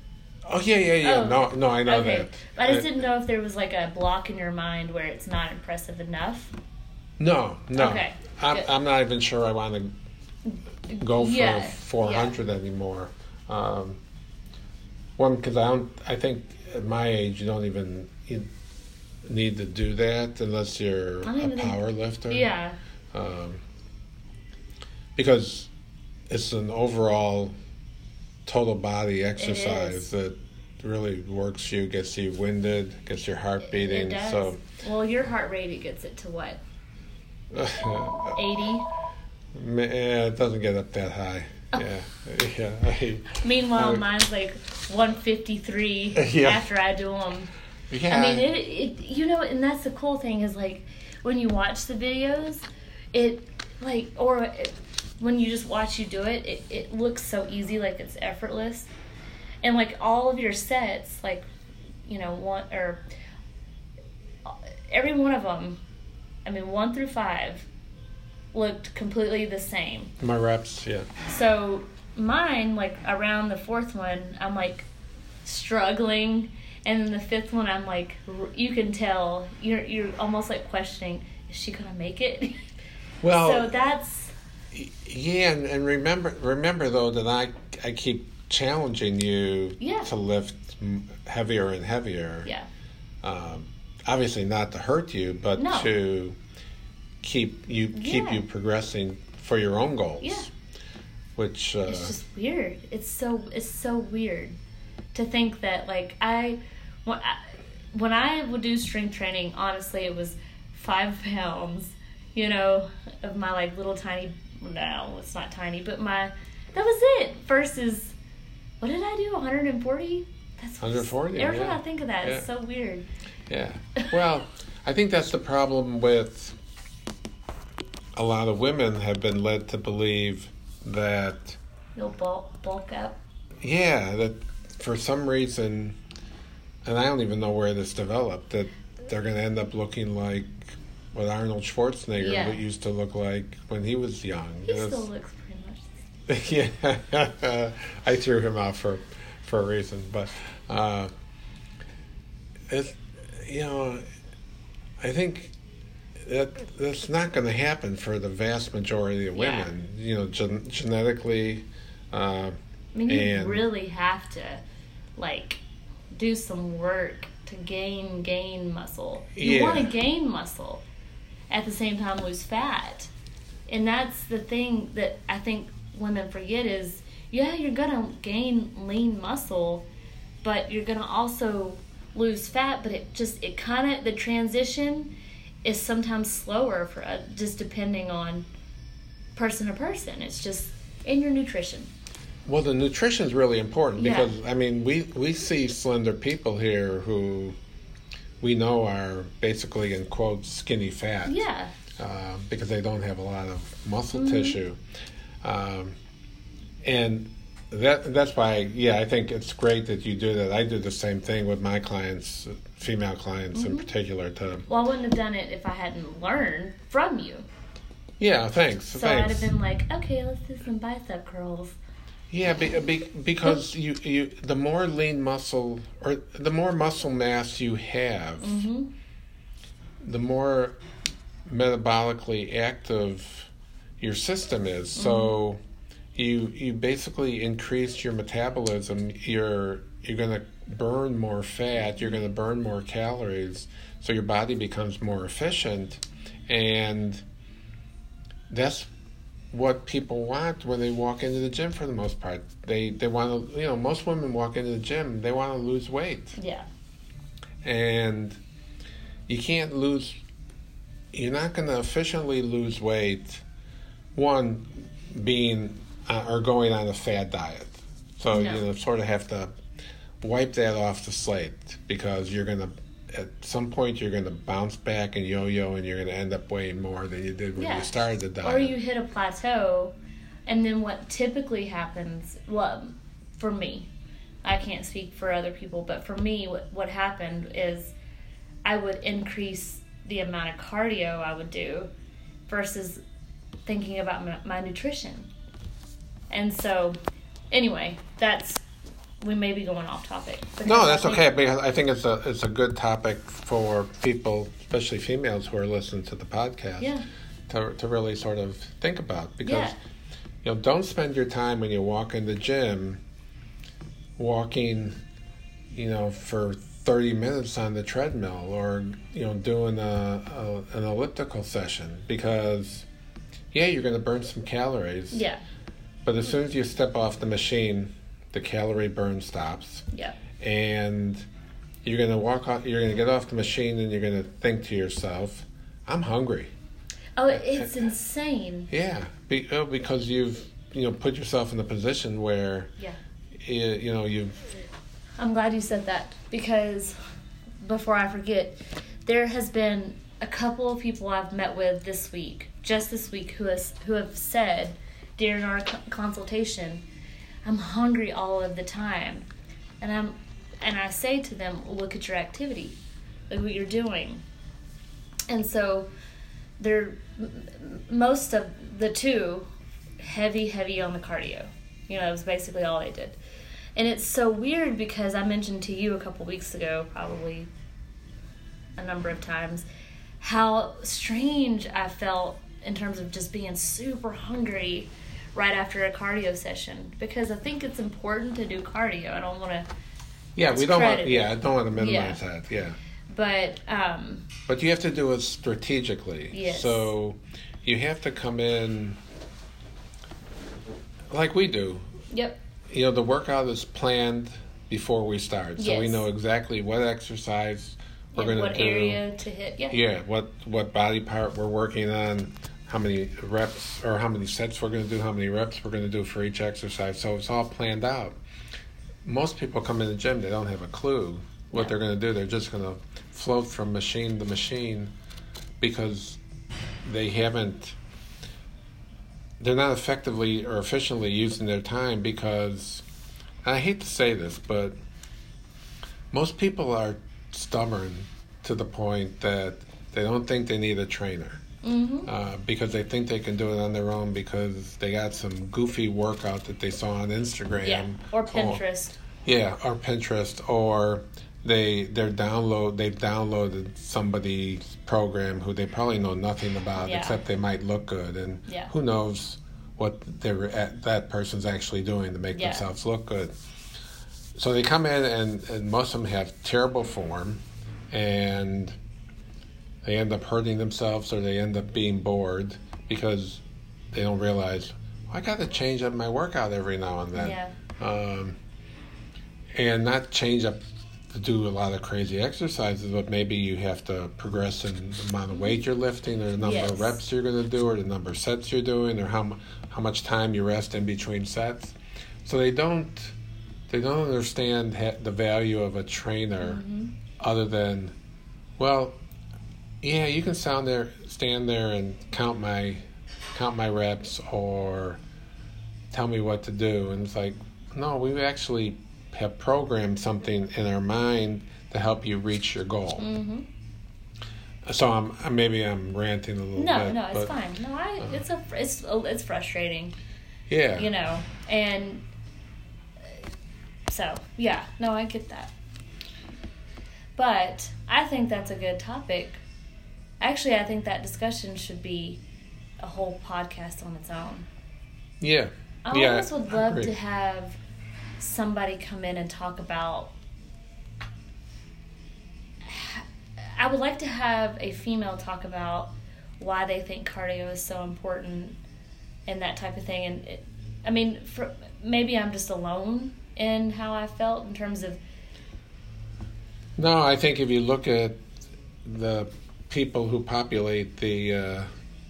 oh, yeah, yeah, yeah. Oh. No, no, I know okay, that. but I just Uh, didn't know if there was like a block in your mind where it's not impressive enough. No, no. Okay, I'm, good. I'm not even sure I want to go for Yeah, 400 anymore. Um, one, because I don't. I think at my age you don't even you need to do that unless you're a even think- power lifter. Yeah, Um, because it's an overall total body exercise that really works you, gets you winded, gets your heart beating. So. well, your heart rate it gets it to what 80. Ma- Yeah, it doesn't get up that high. Oh. Yeah, yeah. I, Meanwhile, Uh, mine's like 153 Yeah. after I do them. yeah. I mean, it, it. You know, and that's the cool thing is like when you watch the videos, it like or it, when you just watch you do it, it, it looks so easy, like it's effortless, and like all of your sets, like you know, one or every one of them. I mean, one through five looked completely the same. My reps, yeah. So mine, like around the fourth one, I'm like struggling, and then the fifth one, I'm like, you can tell you're you're almost like questioning, is she gonna make it? Well, so that's yeah, and, and remember, remember though that I I keep challenging you Yeah. to lift heavier and heavier. yeah, Um, obviously, not to hurt you, but No. to keep you keep Yeah. you progressing for your own goals. Yeah. Which uh, it's just weird. It's so it's so weird to think that like I when I, when I would do strength training, honestly, it was five pounds, you know, of my like little tiny. No, it's not tiny, but my that was it. Versus, what did I do? 140. That's 140, Every time. I think of that, it's so weird. Yeah. Well, I think that's the problem with a lot of women have been led to believe that You'll bulk bulk up. yeah, that for some reason and I don't even know where this developed that they're going to end up looking like what Arnold Schwarzenegger Yeah. used to look like when he was young. He It's- still looks pretty much. yeah, I threw him out for for a reason, but uh, it, you know, I think that that's not going to happen for the vast majority of women. Yeah. women. You know, gen- genetically. Uh, I mean, you And- really have to, like, do some work to gain gain muscle. You Yeah. want to gain muscle, at the same time lose fat, and that's the thing that I think women forget is, yeah, you're gonna gain lean muscle, but you're gonna also lose fat. But it just it kind of the transition is sometimes slower for uh, just depending on person to person. It's just in your nutrition. well, the nutrition is really important Yeah. because I mean, we we see slender people here who we know are basically in quotes skinny fat. Yeah. uh, because they don't have a lot of muscle Mhm. tissue. Um, and that that's why, yeah, I think it's great that you do that. I do the same thing with my clients, female clients in Mhm. particular. To Well, I wouldn't have done it if I hadn't learned from you. yeah, thanks, So thanks. I'd have been like, okay, let's do some bicep curls. Yeah, be, be, because you you the more lean muscle or the more muscle mass you have, Mm-hmm. the more metabolically active your system is. So you you basically increase your metabolism. You're you're gonna burn more fat. You're gonna burn more calories. So your body becomes more efficient, and that's what people want when they walk into the gym for the most part. They they want to you know most women walk into the gym they want to lose weight. Yeah. And you can't lose you're not going to efficiently lose weight one being uh, or going on a fad diet. So you know sort of have to wipe that off the slate because you're going to at some point you're going to bounce back and yo-yo and you're going to end up weighing more than you did when Yeah. you started the diet. Or you hit a plateau, and then what typically happens, well, for me, I can't speak for other people, but for me, what, what happened is I would increase the amount of cardio I would do versus thinking about my, my nutrition. And so, anyway, that's, we may be going off topic. No, that's okay because I think it's a it's a good topic for people, especially females who are listening to the podcast, Yeah. to to really sort of think about because Yeah. you know don't spend your time when you walk in the gym walking, you know, for thirty minutes on the treadmill or you know doing a, a an elliptical session because yeah you're going to burn some calories Yeah. But as soon as you step off the machine the calorie burn stops Yeah. and you're gonna walk off you're gonna get off the machine and you're gonna think to yourself i'm hungry Oh, it- it's insane. yeah be, oh, because you've you know put yourself in a position where Yeah. you, you know you've I'm glad you said that because before I forget, there has been a couple of people I've met with this week, just this week, who has who have said during our consultation, "I'm hungry all of the time," and I'm and I say to them, "Look at your activity, look what you're doing," and so they're most of the two heavy, heavy on the cardio. You know, it was basically all they did. And it's so weird because I mentioned to you a couple weeks ago, probably a number of times, how strange I felt in terms of just being super hungry right after a cardio session because I think it's important to do cardio. I don't want to, yeah we don't want yeah i don't want to minimize that yeah. But um, but you have to do it strategically. Yes. so you have to come in like we do. Yep, you know the workout is planned before we start. So we know exactly what exercise we're going to do. What area to hit. Yeah, yeah what what body part we're working on how many reps or how many sets we're going to do how many reps we're going to do for each exercise. So it's all planned out. Most people come in the gym they don't have a clue what No. they're going to do. They're just going to float from machine to machine because they haven't they're not effectively or efficiently using their time because I hate to say this, but most people are stubborn to the point that they don't think they need a trainer Mm-hmm. uh, because they think they can do it on their own because they got some goofy workout that they saw on Instagram. yeah, or Pinterest. yeah, or Pinterest, or they they're download they've downloaded somebody's program who they probably know nothing about Yeah. except they might look good, and Yeah. who knows what they're that person's actually doing to make themselves look good. So they come in and, and most of them have terrible form, and they end up hurting themselves or they end up being bored because they don't realize "Oh, I got to change up my workout every now and then Yeah, um, and not change up to do a lot of crazy exercises, but maybe you have to progress in the amount of weight you're lifting, or the number Yes. of reps you're going to do, or the number of sets you're doing, or how how much time you rest in between sets. So they don't they don't understand ha- the value of a trainer, Mm-hmm. other than, well, yeah, you can stand there, stand there and count my count my reps or tell me what to do. And it's like, no, we actually have programmed something in our mind to help you reach your goal. hmm So I'm maybe I'm ranting a little No, bit. no, it's but, fine. No, I, uh, it's a, it's, it's frustrating. Yeah. you know and so yeah no i get that but i think that's a good topic actually i think that discussion should be a whole podcast on its own Yeah. I Yeah, almost would love to have somebody come in and talk about. I would like to have a female talk about why they think cardio is so important and that type of thing. And it, I mean, for, maybe I'm just alone in how I felt in terms of No, I think if you look at the people who populate the uh,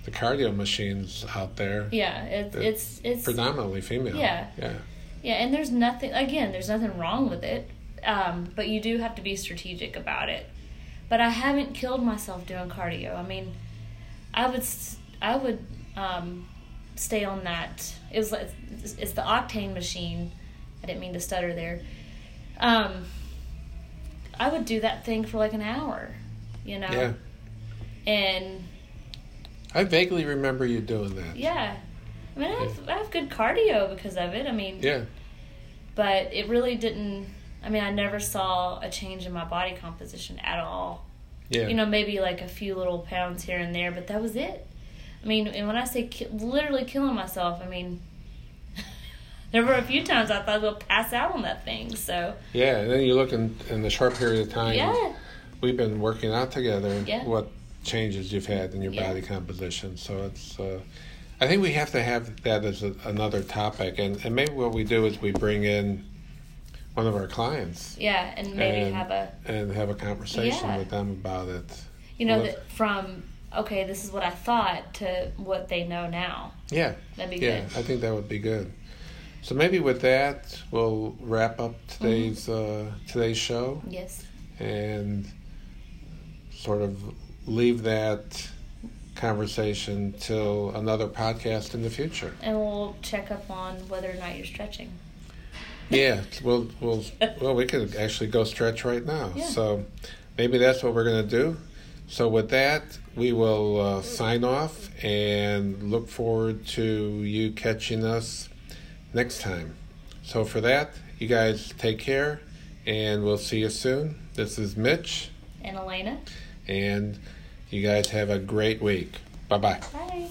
the cardio machines out there, yeah, it's it's it's predominantly female. Yeah. Yeah. Yeah, and there's nothing again, there's nothing wrong with it. Um, but you do have to be strategic about it. But I haven't killed myself doing cardio. I mean, I would I would um, stay on that. It was like it's the octane machine. I didn't mean to stutter there. Um, I would do that thing for like an hour, you know. Yeah. And I vaguely remember you doing that. yeah, I mean, I have, I have good cardio because of it. I mean, Yeah. but it really didn't i mean i never saw a change in my body composition at all Yeah. you know maybe like a few little pounds here and there but that was it i mean and when i say ki- literally killing myself i mean there were a few times i thought i would pass out on that thing so Yeah, and then you look in, in the short period of time yeah we've been working out together, Yeah. what changes you've had in your Yeah. body composition. So it's, uh, I think we have to have that as a, another topic. And, and maybe what we do is we bring in one of our clients yeah and maybe And- have a and have a conversation Yeah. with them about it. you know that from okay this is what i thought to what they know now Yeah, that'd be yeah, good I think that would be good. So maybe with that, we'll wrap up today's uh, today's show yes and sort of leave that conversation till another podcast in the future. and we'll check up on whether or not you're stretching Yeah, we'll we'll well we could actually go stretch right now. Yeah. So maybe that's what we're gonna do. So with that, we will uh, sign off and look forward to you catching us next time. So for that, you guys take care, and we'll see you soon. This is Mitch, and Alayna and you guys have a great week. Bye-bye. Bye.